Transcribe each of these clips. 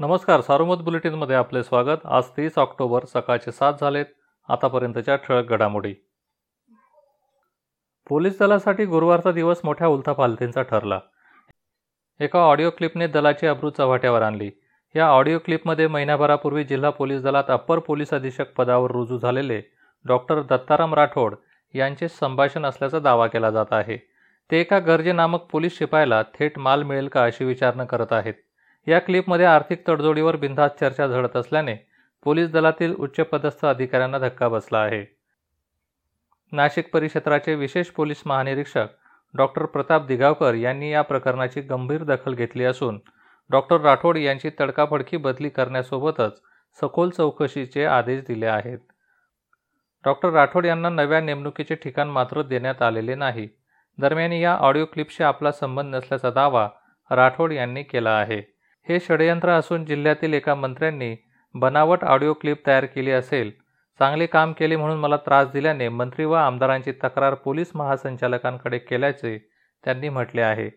नमस्कार सार्वमत बुलेटिनमध्ये आपले स्वागत. आज तीस ऑक्टोबर सकाळचे सात झालेत. आतापर्यंतच्या ठळक घडामोडी. पोलीस दलासाठी गुरुवारचा दिवस मोठ्या उलथापालथींचा ठरला. एका ऑडिओ क्लिपने दलाची अब्रू चव्हाट्यावर आणली. या ऑडिओ क्लिपमध्ये महिन्याभरापूर्वी जिल्हा पोलीस दलात अप्पर पोलीस अधीक्षक पदावर रुजू झालेले डॉक्टर दत्ताराम राठोड यांचे संभाषण असल्याचा दावा केला जात आहे. ते एका गरजेनामक पोलीस शिपायाला थेट माल मिळेल का अशी विचारणा करत आहेत. या क्लिपमध्ये आर्थिक तडजोडीवर बिनधास्त चर्चा झडत असल्याने पोलीस दलातील उच्चपदस्थ अधिकाऱ्यांना धक्का बसला आहे. नाशिक परिक्षेत्राचे विशेष पोलीस महानिरीक्षक डॉक्टर प्रताप दिगावकर यांनी या प्रकरणाची गंभीर दखल घेतली असून डॉक्टर राठोड यांची तडकाफडकी बदली करण्यासोबतच सखोल चौकशीचे आदेश दिले आहेत. डॉक्टर राठोड यांना नव्या नेमणुकीचे ठिकाण मात्र देण्यात आलेले नाही. दरम्यान या ऑडिओ क्लिपशी आपला संबंध नसल्याचा दावा राठोड यांनी केला आहे. हे षडयंत्र असून जिल्ह्यातील एका मंत्र्यांनी बनावट ऑडिओ क्लिप तयार केली असेल. चांगले काम केले म्हणून मला त्रास दिल्याने मंत्री व आमदारांची तक्रार पोलीस महासंचालकांकडे केल्याचे त्यांनी म्हटले आहे.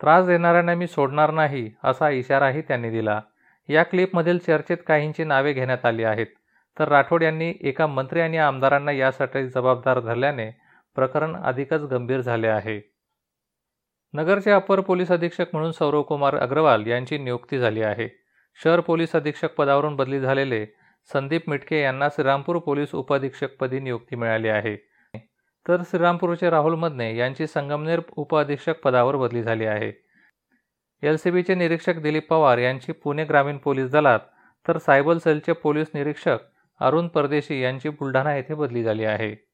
त्रास देणाऱ्यांना मी सोडणार नाही असा इशाराही त्यांनी दिला. या क्लिपमधील चर्चेत काहींची नावे घेण्यात आली आहेत. तर राठोड यांनी एका मंत्री आणि आमदारांना यासाठी जबाबदार धरल्याने प्रकरण अधिकच गंभीर झाले आहे. नगरचे अपर पोलीस अधीक्षक म्हणून सौरव कुमार अग्रवाल यांची नियुक्ती झाली आहे. शहर पोलीस अधीक्षक पदावरून बदली झालेले संदीप मिटके यांना श्रीरामपूर पोलीस उपअधीक्षकपदी नियुक्ती मिळाली आहे. तर श्रीरामपूरचे राहुल मदने यांची संगमनेर उपअधीक्षक पदावर बदली झाली आहे. एल सी बीचे निरीक्षक दिलीप पवार यांची पुणे ग्रामीण पोलीस दलात तर सायबर सेलचे पोलीस निरीक्षक अरुण परदेशी यांची बुलढाणा येथे बदली झाली आहे.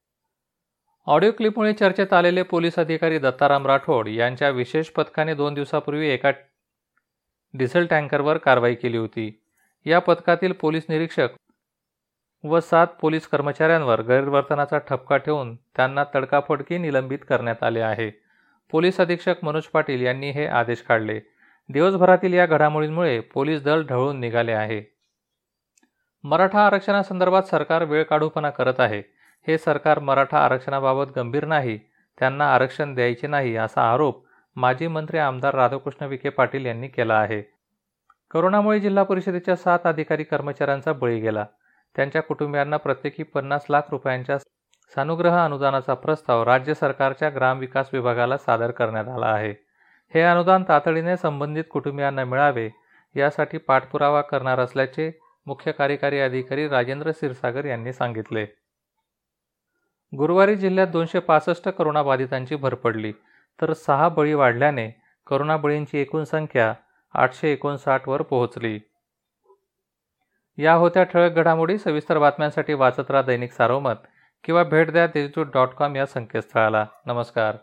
ऑडिओ क्लिपमुळे चर्चेत आलेले पोलीस अधिकारी दत्ताराम राठोड यांच्या विशेष पथकाने दोन दिवसापूर्वी एका डिझेल टँकरवर कारवाई केली होती. या पथकातील पोलीस निरीक्षक व सात पोलीस कर्मचाऱ्यांवर गैरवर्तनाचा ठपका ठेवून त्यांना तडकाफडकी निलंबित करण्यात आले आहे. पोलीस अधीक्षक मनोज पाटील यांनी हे आदेश काढले. दिवसभरातील या घडामोडींमुळे पोलीस दल ढळून निघाले आहे. मराठा आरक्षणासंदर्भात सरकार वेळ काढूपणा करत आहे. हे सरकार मराठा आरक्षणाबाबत गंभीर नाही त्यांना आरक्षण द्यायचे नाही असा आरोप माजी मंत्री आमदार राधाकृष्ण विखे पाटील यांनी केला आहे. करोनामुळे जिल्हा परिषदेच्या सात अधिकारी कर्मचाऱ्यांचा बळी गेला. त्यांच्या कुटुंबियांना प्रत्येकी पन्नास लाख रुपयांच्या सानुग्रह अनुदानाचा प्रस्ताव राज्य सरकारच्या ग्रामविकास विभागाला सादर करण्यात आला आहे. हे अनुदान तातडीने संबंधित कुटुंबियांना मिळावे यासाठी पाठपुरावा करणार असल्याचे मुख्य कार्यकारी अधिकारी राजेंद्र क्षीरसागर यांनी सांगितले. गुरुवारी जिल्ह्यात दोनशे पासष्ट करोनाबाधितांची भर पडली. तर सहा बळी वाढल्याने करोना बळींची एकूण संख्या आठशे एकोणसाठवर पोहोचली. या होत्या ठळक घडामोडी सविस्तर बातम्यांसाठी वाचत राहा दैनिक सारोमत किंवा भेट द्या देशदूत डॉट कॉम या संकेतस्थळाला. नमस्कार.